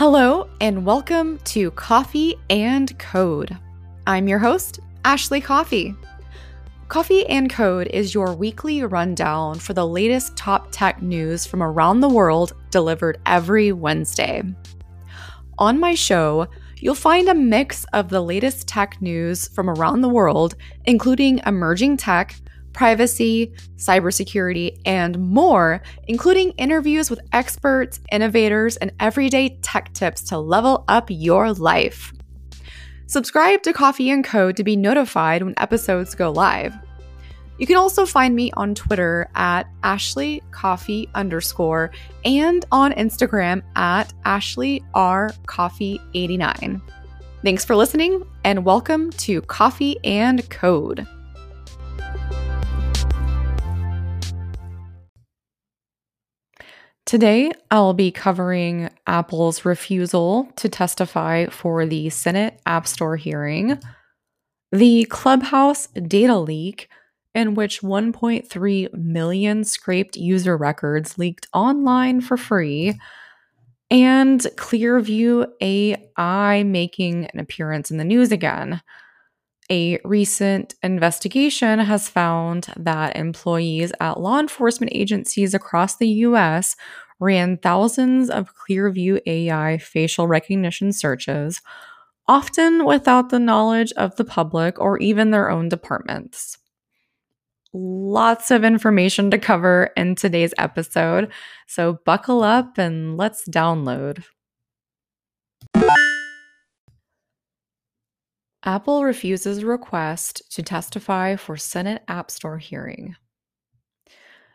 Hello, and welcome to Coffey and Code. I'm your host, Ashley Coffey. Coffey and Code is your weekly rundown for the latest top tech news from around the world delivered every Wednesday. On my show, you'll find a mix of the latest tech news from around the world, including emerging tech, privacy, cybersecurity, and more, including interviews with experts, innovators, and everyday tech tips to level up your life. Subscribe to Coffey and Code to be notified when episodes go live. You can also find me on Twitter at Ashley Coffey underscore and on Instagram at Ashley R Coffey 89. Thanks for listening and welcome to Coffey and Code. Today, I'll be covering Apple's refusal to testify for the Senate App Store hearing, the Clubhouse data leak, in which 1.3 million scraped user records leaked online for free, and Clearview AI making an appearance in the news again. A recent investigation has found that employees at law enforcement agencies across the US ran thousands of Clearview AI facial recognition searches, often without the knowledge of the public or even their own departments. Lots of information to cover in today's episode, so buckle up and let's download. Apple refuses request to testify for Senate App Store hearing.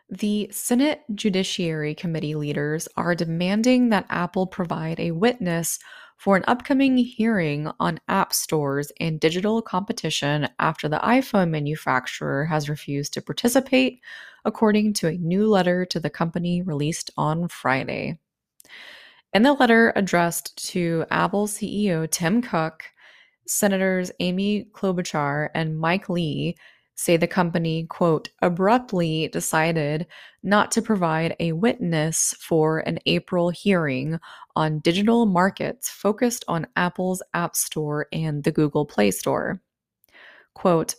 The Senate Judiciary Committee leaders are demanding that Apple provide a witness for an upcoming hearing on app stores and digital competition after the iPhone manufacturer has refused to participate, according to a new letter to the company released on Friday. In the letter addressed to Apple CEO Tim Cook, Senators Amy Klobuchar and Mike Lee say the company, quote, abruptly decided not to provide a witness for an April hearing on digital markets focused on Apple's App Store and the Google Play Store. Quote,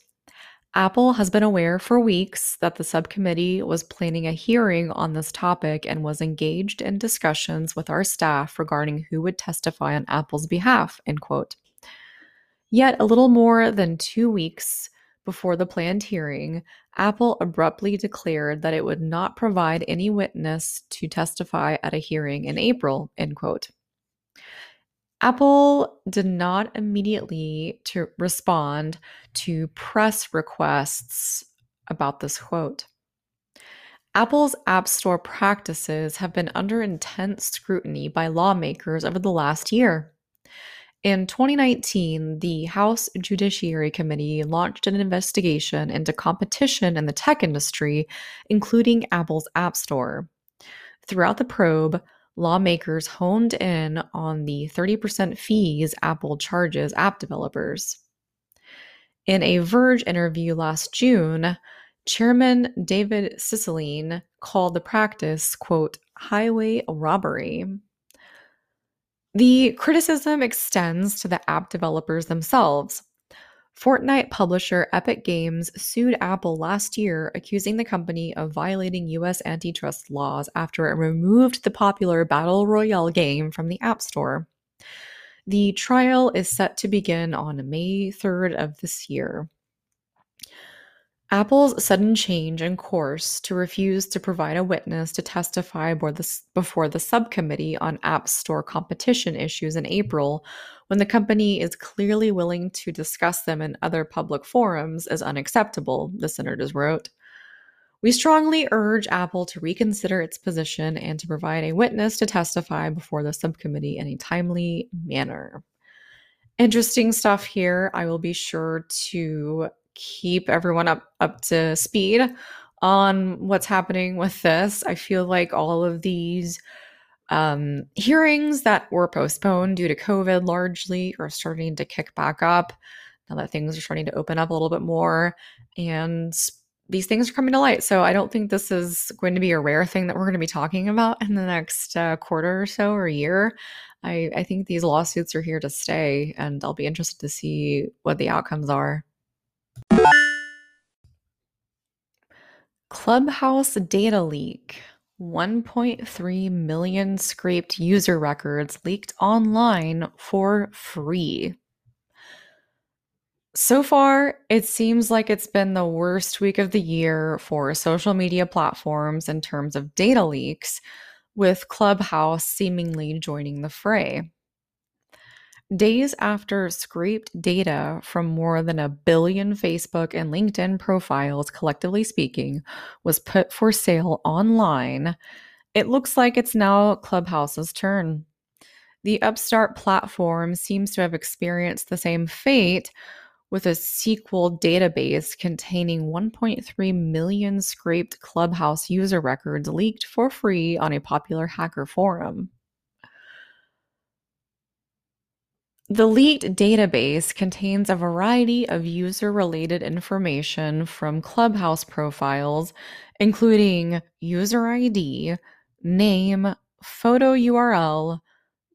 Apple has been aware for weeks that the subcommittee was planning a hearing on this topic and was engaged in discussions with our staff regarding who would testify on Apple's behalf, end quote. Yet, a little more than two weeks before the planned hearing, Apple abruptly declared that it would not provide any witness to testify at a hearing in April, end quote. Apple did not immediately to respond to press requests about this quote. Apple's App Store practices have been under intense scrutiny by lawmakers over the last year. In 2019, the House Judiciary Committee launched an investigation into competition in the tech industry, including Apple's App Store. Throughout the probe, lawmakers honed in on the 30% fees Apple charges app developers. In a Verge interview last June, Chairman David Cicilline called the practice, quote, highway robbery. The criticism extends to the app developers themselves. Fortnite publisher Epic Games sued Apple last year, accusing the company of violating US antitrust laws after it removed the popular Battle Royale game from the App Store. The trial is set to begin on May 3rd of this year. Apple's sudden change in course to refuse to provide a witness to testify before the subcommittee on App Store competition issues in April, when the company is clearly willing to discuss them in other public forums, is unacceptable, the senators wrote. We strongly urge Apple to reconsider its position and to provide a witness to testify before the subcommittee in a timely manner. Interesting stuff here. I will be sure to keep everyone up up to speed on what's happening with this. I feel like all of these um, hearings that were postponed due to COVID largely are starting to kick back up now that things are starting to open up a little bit more. And these things are coming to light. So I don't think this is going to be a rare thing that we're going to be talking about in the next uh, quarter or so or year. I, I think these lawsuits are here to stay, and I'll be interested to see what the outcomes are. Clubhouse data leak. 1.3 million scraped user records leaked online for free. So far, it seems like it's been the worst week of the year for social media platforms in terms of data leaks, with Clubhouse seemingly joining the fray. Days after scraped data from more than a billion Facebook and LinkedIn profiles, collectively speaking, was put for sale online, it looks like it's now Clubhouse's turn. The upstart platform seems to have experienced the same fate with a SQL database containing 1.3 million scraped Clubhouse user records leaked for free on a popular hacker forum. The leaked database contains a variety of user related information from Clubhouse profiles, including user ID, name, photo URL,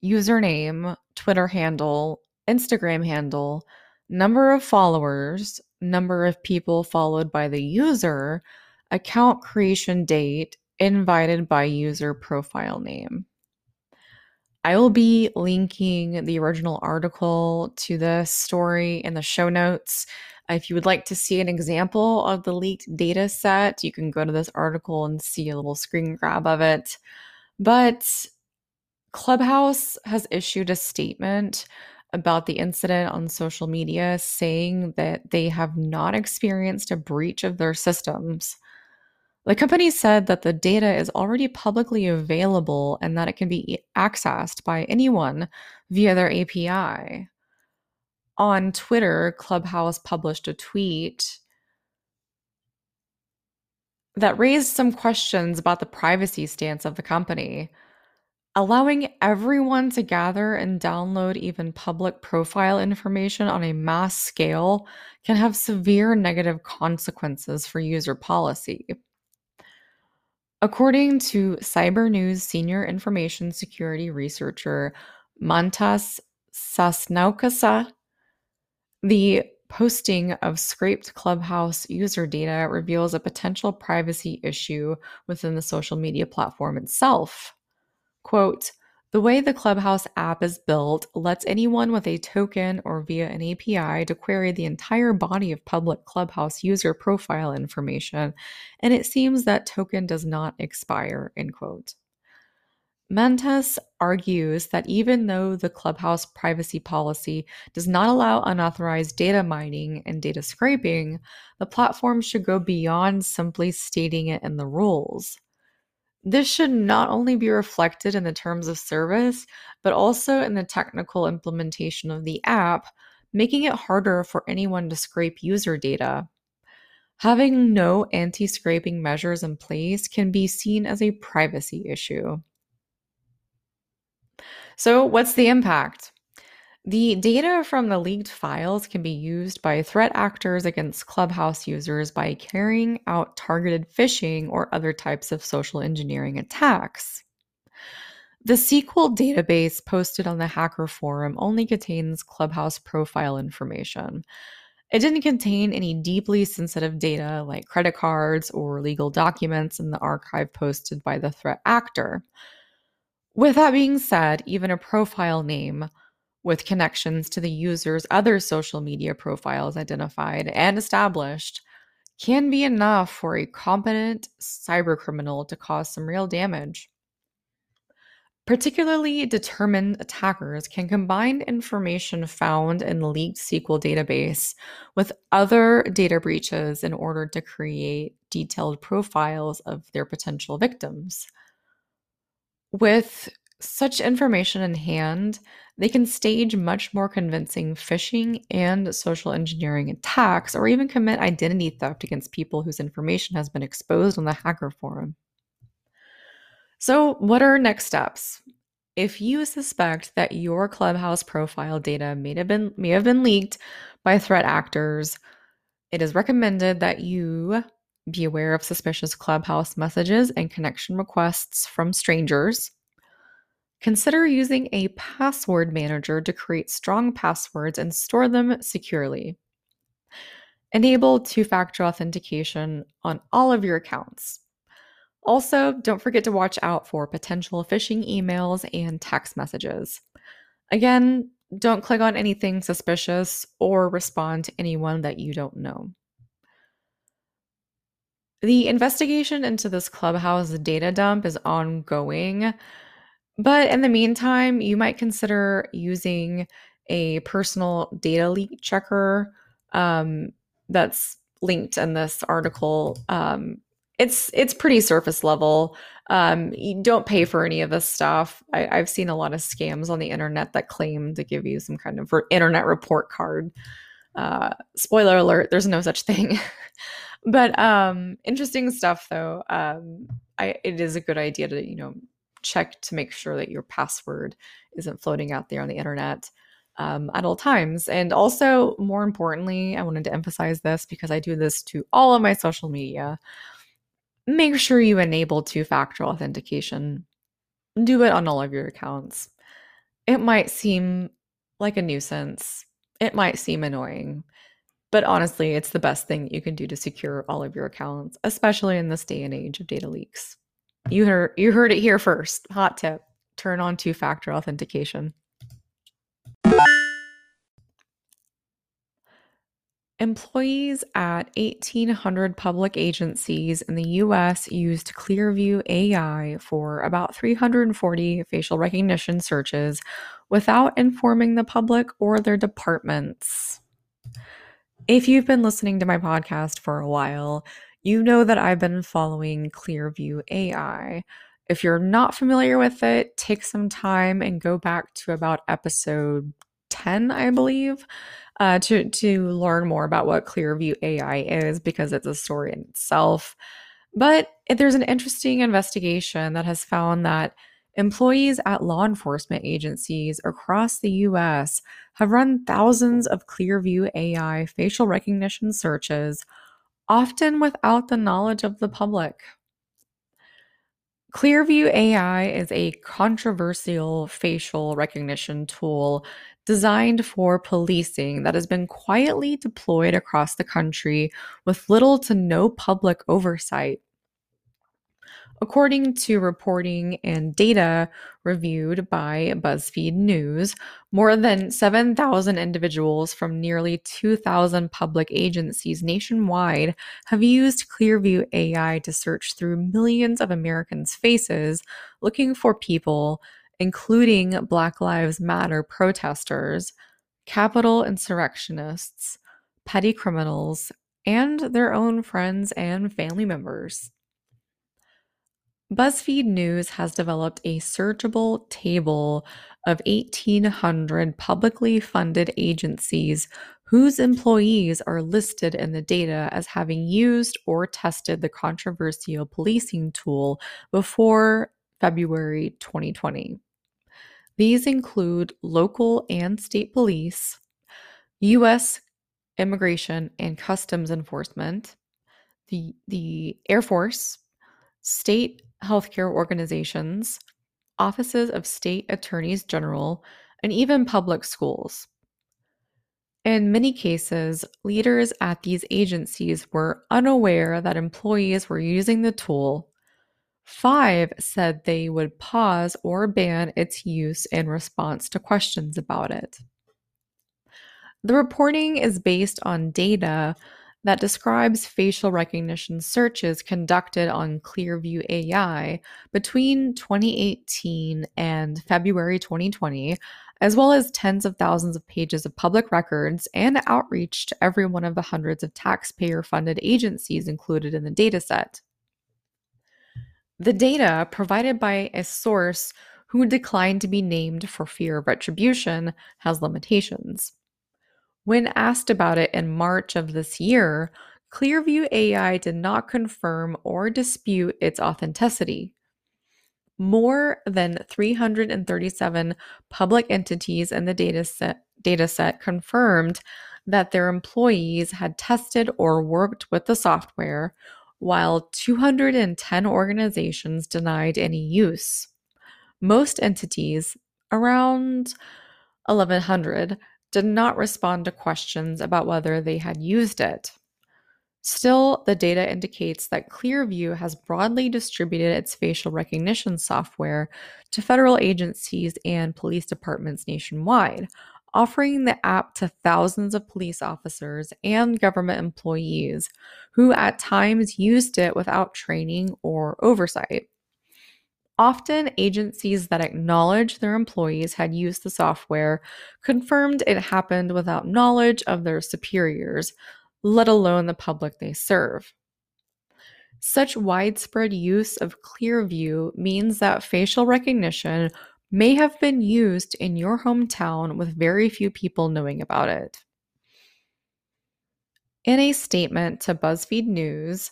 username, Twitter handle, Instagram handle, number of followers, number of people followed by the user, account creation date, invited by user profile name. I will be linking the original article to this story in the show notes. If you would like to see an example of the leaked data set, you can go to this article and see a little screen grab of it. But Clubhouse has issued a statement about the incident on social media, saying that they have not experienced a breach of their systems. The company said that the data is already publicly available and that it can be accessed by anyone via their API. On Twitter, Clubhouse published a tweet that raised some questions about the privacy stance of the company. Allowing everyone to gather and download even public profile information on a mass scale can have severe negative consequences for user policy. According to Cybernews senior information security researcher Mantas Sasnauskas, the posting of scraped Clubhouse user data reveals a potential privacy issue within the social media platform itself. Quote, the way the Clubhouse app is built lets anyone with a token or via an API to query the entire body of public Clubhouse user profile information, and it seems that token does not expire, end quote. Mantas argues that even though the Clubhouse privacy policy does not allow unauthorized data mining and data scraping, the platform should go beyond simply stating it in the rules. This should not only be reflected in the terms of service, but also in the technical implementation of the app, making it harder for anyone to scrape user data. Having no anti scraping measures in place can be seen as a privacy issue. So, what's the impact? The data from the leaked files can be used by threat actors against Clubhouse users by carrying out targeted phishing or other types of social engineering attacks. The SQL database posted on the hacker forum only contains Clubhouse profile information. It didn't contain any deeply sensitive data like credit cards or legal documents in the archive posted by the threat actor. With that being said, even a profile name with connections to the user's other social media profiles identified and established can be enough for a competent cybercriminal to cause some real damage. Particularly determined attackers can combine information found in the leaked SQL database with other data breaches in order to create detailed profiles of their potential victims. With such information in hand, they can stage much more convincing phishing and social engineering attacks, or even commit identity theft against people whose information has been exposed on the hacker forum. So, what are next steps? If you suspect that your Clubhouse profile data may have been may have been leaked by threat actors, it is recommended that you Be aware of suspicious Clubhouse messages and connection requests from strangers. Consider using a password manager to create strong passwords and store them securely. Enable two factor authentication on all of your accounts. Also, don't forget to watch out for potential phishing emails and text messages. Again, don't click on anything suspicious or respond to anyone that you don't know. The investigation into this Clubhouse data dump is ongoing, but in the meantime, you might consider using a personal data leak checker um, that's linked in this article. Um, it's it's pretty surface level. Um, you don't pay for any of this stuff. I, have seen a lot of scams on the internet that claim to give you some kind of internet report card. Uh, spoiler alert: there's no such thing. but um, interesting stuff, though. Um, I, it is a good idea to you know check to make sure that your password isn't floating out there on the internet um, at all times. And also, more importantly, I wanted to emphasize this because I do this to all of my social media. Make sure you enable two factor authentication. Do it on all of your accounts. It might seem like a nuisance, it might seem annoying, but honestly, it's the best thing you can do to secure all of your accounts, especially in this day and age of data leaks. You heard you heard it here first. Hot tip. Turn on two-factor authentication. Employees at 1,800 public agencies in the US used Clearview AI for about 340 facial recognition searches without informing the public or their departments. If you've been listening to my podcast for a while, you know that I've been following Clearview AI. If you're not familiar with it, take some time and go back to about episode 10, I believe, uh, to, to learn more about what Clearview AI is because it's a story in itself. But there's an interesting investigation that has found that employees at law enforcement agencies across the US have run thousands of Clearview AI facial recognition searches often without the knowledge of the public. Clearview AI is a controversial facial recognition tool designed for policing that has been quietly deployed across the country with little to no public oversight. According to reporting and data reviewed by BuzzFeed News, more than 7,000 individuals from nearly 2,000 public agencies nationwide have used Clearview AI to search through millions of Americans' faces looking for people, including Black Lives Matter protesters, Capitol insurrectionists, petty criminals, and their own friends and family members. BuzzFeed News has developed a searchable table of 1,800 publicly funded agencies whose employees are listed in the data as having used or tested the controversial policing tool before February 2020. These include local and state police, U.S. Immigration and Customs Enforcement, the, the Air Force, state healthcare organizations, offices of state attorneys general, and even public schools. In many cases, leaders at these agencies were unaware that employees were using the tool. Five said they would pause or ban its use in response to questions about it. The reporting is based on data that describes facial recognition searches conducted on Clearview AI between 2018 and February 2020, as well as tens of thousands of pages of public records and outreach to every one of the hundreds of taxpayer funded agencies included in the dataset. The data, provided by a source who declined to be named for fear of retribution, has limitations. When asked about it in March of this year, Clearview AI did not confirm or dispute its authenticity. More than 337 public entities in the dataset, dataset confirmed that their employees had tested or worked with the software, while 210 organizations denied any use. Most entities, around 1100, did not respond to questions about whether they had used it. Still, the data indicates that Clearview has broadly distributed its facial recognition software to federal agencies and police departments nationwide, offering the app to thousands of police officers and government employees who at times used it without training or oversight. Often, agencies that acknowledged their employees had used the software confirmed it happened without knowledge of their superiors, let alone the public they serve. Such widespread use of Clearview means that facial recognition may have been used in your hometown with very few people knowing about it. In a statement to BuzzFeed News,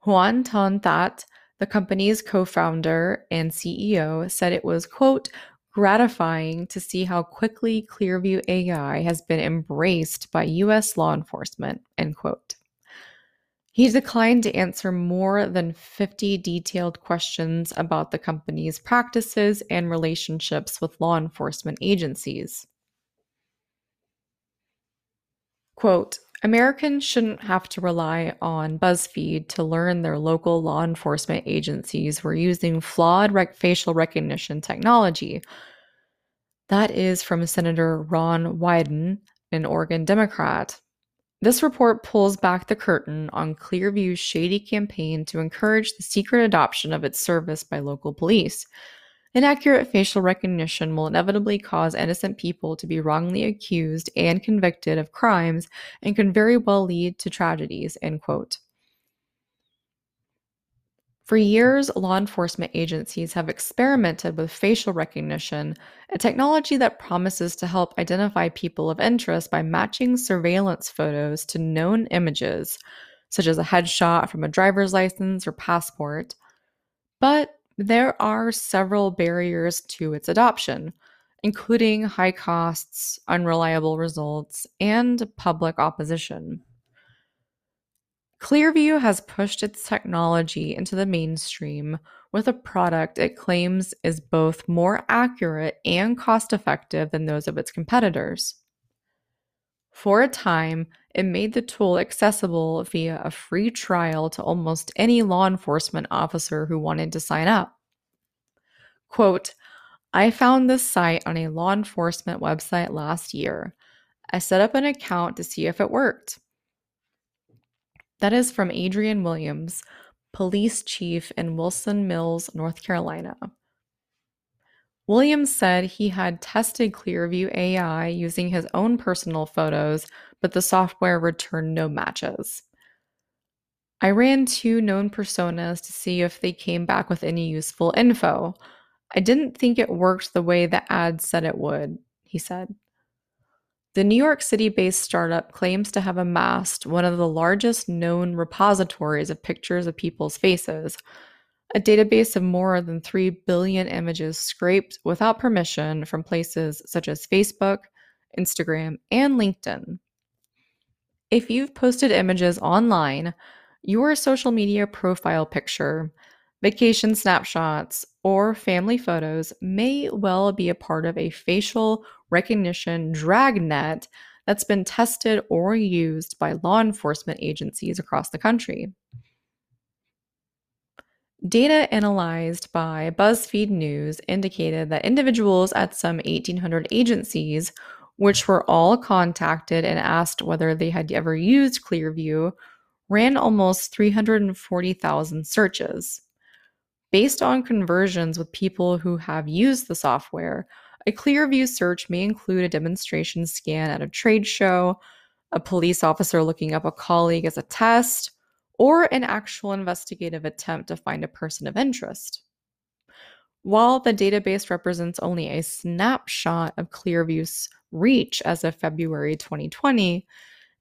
Hoan Ton That, the company's co founder and CEO, said it was, quote, gratifying to see how quickly Clearview AI has been embraced by US law enforcement, end quote. He declined to answer more than 50 detailed questions about the company's practices and relationships with law enforcement agencies. Quote, Americans shouldn't have to rely on BuzzFeed to learn their local law enforcement agencies were using flawed rec- facial recognition technology. That is from Senator Ron Wyden, an Oregon Democrat. This report pulls back the curtain on Clearview's shady campaign to encourage the secret adoption of its service by local police. Inaccurate facial recognition will inevitably cause innocent people to be wrongly accused and convicted of crimes and can very well lead to tragedies. End quote. For years, law enforcement agencies have experimented with facial recognition, a technology that promises to help identify people of interest by matching surveillance photos to known images, such as a headshot from a driver's license or passport. But there are several barriers to its adoption, including high costs, unreliable results, and public opposition. Clearview has pushed its technology into the mainstream with a product it claims is both more accurate and cost effective than those of its competitors. For a time, it made the tool accessible via a free trial to almost any law enforcement officer who wanted to sign up. Quote, I found this site on a law enforcement website last year. I set up an account to see if it worked. That is from Adrian Williams, police chief in Wilson Mills, North Carolina. Williams said he had tested Clearview AI using his own personal photos, but the software returned no matches. I ran two known personas to see if they came back with any useful info. I didn't think it worked the way the ad said it would, he said. The New York City based startup claims to have amassed one of the largest known repositories of pictures of people's faces, a database of more than 3 billion images scraped without permission from places such as Facebook, Instagram, and LinkedIn. If you've posted images online, your social media profile picture, vacation snapshots, or family photos may well be a part of a facial recognition dragnet that's been tested or used by law enforcement agencies across the country. Data analyzed by BuzzFeed News indicated that individuals at some 1,800 agencies, which were all contacted and asked whether they had ever used Clearview, ran almost 340,000 searches. Based on conversions with people who have used the software, a Clearview search may include a demonstration scan at a trade show, a police officer looking up a colleague as a test, or an actual investigative attempt to find a person of interest. While the database represents only a snapshot of Clearview's reach as of February 2020,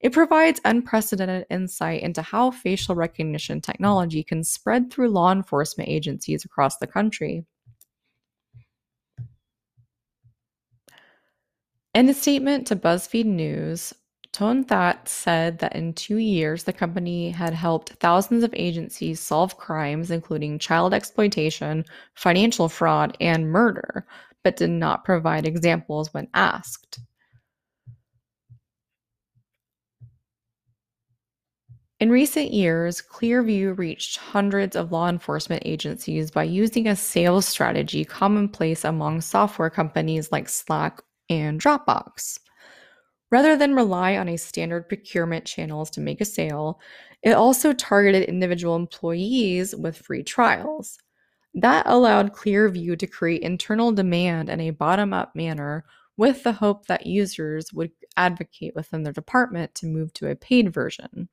it provides unprecedented insight into how facial recognition technology can spread through law enforcement agencies across the country. In a statement to BuzzFeed News, Ton That said that in two years, the company had helped thousands of agencies solve crimes, including child exploitation, financial fraud, and murder, but did not provide examples when asked. In recent years, Clearview reached hundreds of law enforcement agencies by using a sales strategy commonplace among software companies like Slack and Dropbox. Rather than rely on a standard procurement channels to make a sale, it also targeted individual employees with free trials. That allowed Clearview to create internal demand in a bottom up manner with the hope that users would advocate within their department to move to a paid version.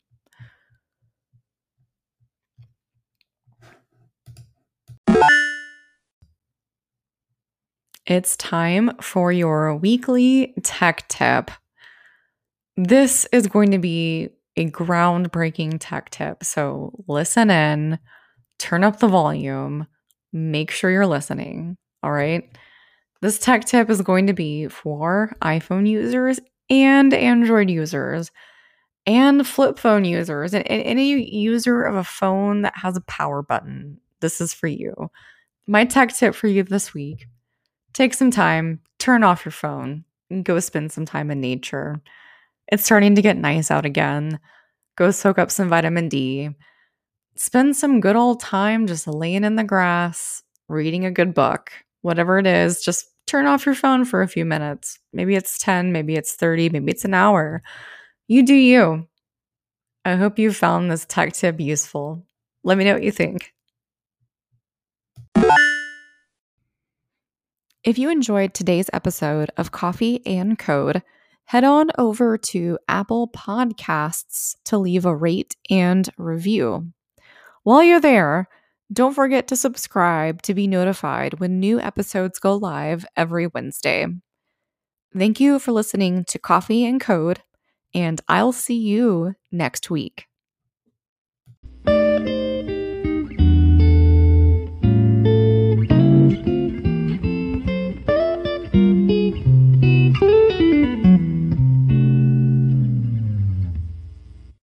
It's time for your weekly tech tip. This is going to be a groundbreaking tech tip. So listen in, turn up the volume, make sure you're listening. All right. This tech tip is going to be for iPhone users and Android users and flip phone users and any user of a phone that has a power button. This is for you. My tech tip for you this week take some time, turn off your phone, and go spend some time in nature. It's starting to get nice out again. Go soak up some vitamin D. Spend some good old time just laying in the grass, reading a good book, whatever it is. Just turn off your phone for a few minutes. Maybe it's 10, maybe it's 30, maybe it's an hour. You do you. I hope you found this tech tip useful. Let me know what you think. If you enjoyed today's episode of Coffey and Code, head on over to Apple Podcasts to leave a rate and review. While you're there, don't forget to subscribe to be notified when new episodes go live every Wednesday. Thank you for listening to Coffey and Code, and I'll see you next week.